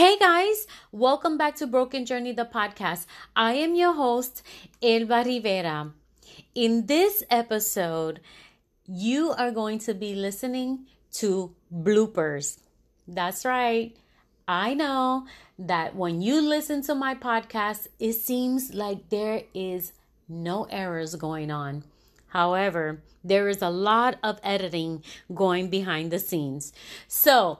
Hey guys, welcome back to Broken Journey, the podcast. I am your host, Elba Rivera. In this episode, you are going to be listening to bloopers. That's right. I know that when you listen to my podcast, it seems like there is no errors going on. However, there is a lot of editing going behind the scenes. So,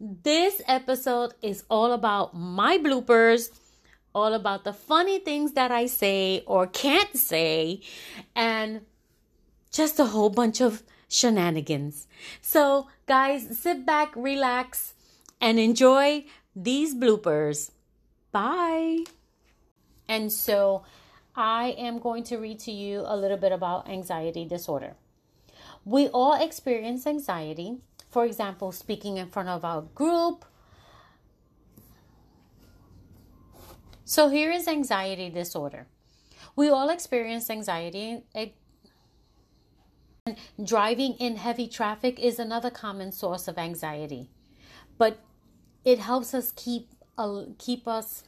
this episode is all about my bloopers, all about the funny things that I say or can't say, and just a whole bunch of shenanigans. So, guys, sit back, relax, and enjoy these bloopers. Bye. And so, I am going to read to you a little bit about anxiety disorder. We all experience anxiety for example, speaking in front of a group. So here is anxiety disorder. We all experience anxiety. Driving in heavy traffic is another common source of anxiety, but it helps us keep uh, keep us.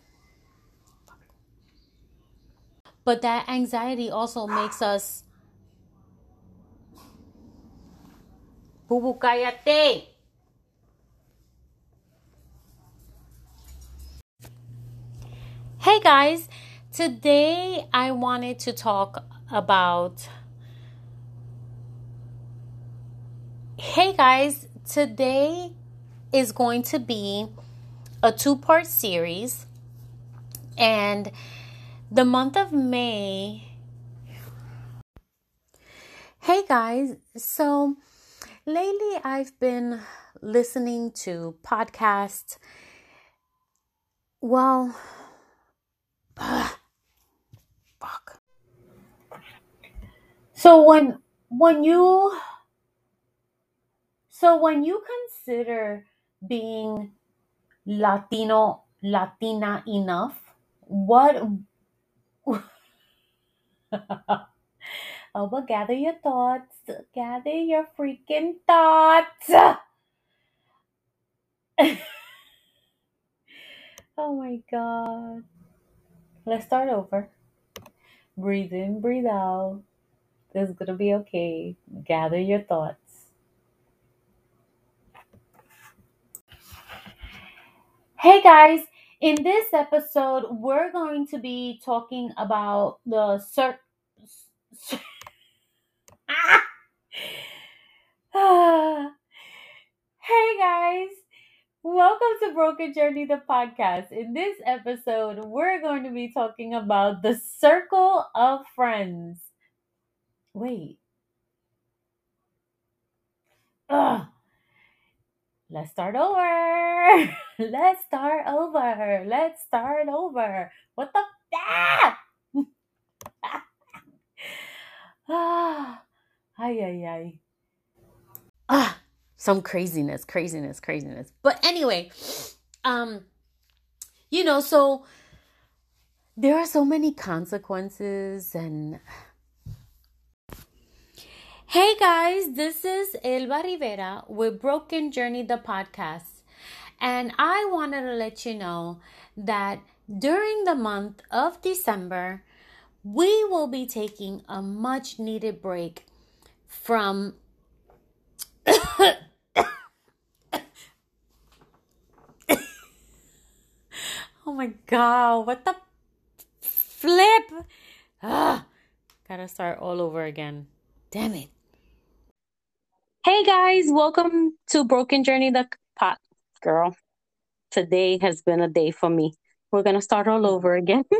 But that anxiety also makes us Bubu, cállate. Hey guys, today I wanted to talk about. Hey guys, today is going to be a two part series, and the month of May. Hey guys, so Lately, I've been listening to podcasts. Well, ugh, fuck. So when when you so when you consider being Latino Latina enough, what Oh, gather your thoughts. Gather your freaking thoughts. oh my God. Let's start over. Breathe in, breathe out. This is going to be okay. Gather your thoughts. Hey guys, in this episode, we're going to be talking about the cir- hey guys, welcome to Broken Journey, the podcast. In this episode, we're going to be talking about the circle of friends. Wait. Ugh. Let's start over. Let's start over. Let's start over. What the? Ah! ah. Ay, ay, ay. Ah, some craziness, craziness, craziness. But anyway, um, you know, so there are so many consequences and Hey guys, this is Elba Rivera with Broken Journey the podcast. And I wanted to let you know that during the month of December, we will be taking a much needed break from oh my god, what the flip? Ah, gotta start all over again. Damn it. Hey guys, welcome to Broken Journey the pot girl. Today has been a day for me. We're gonna start all over again.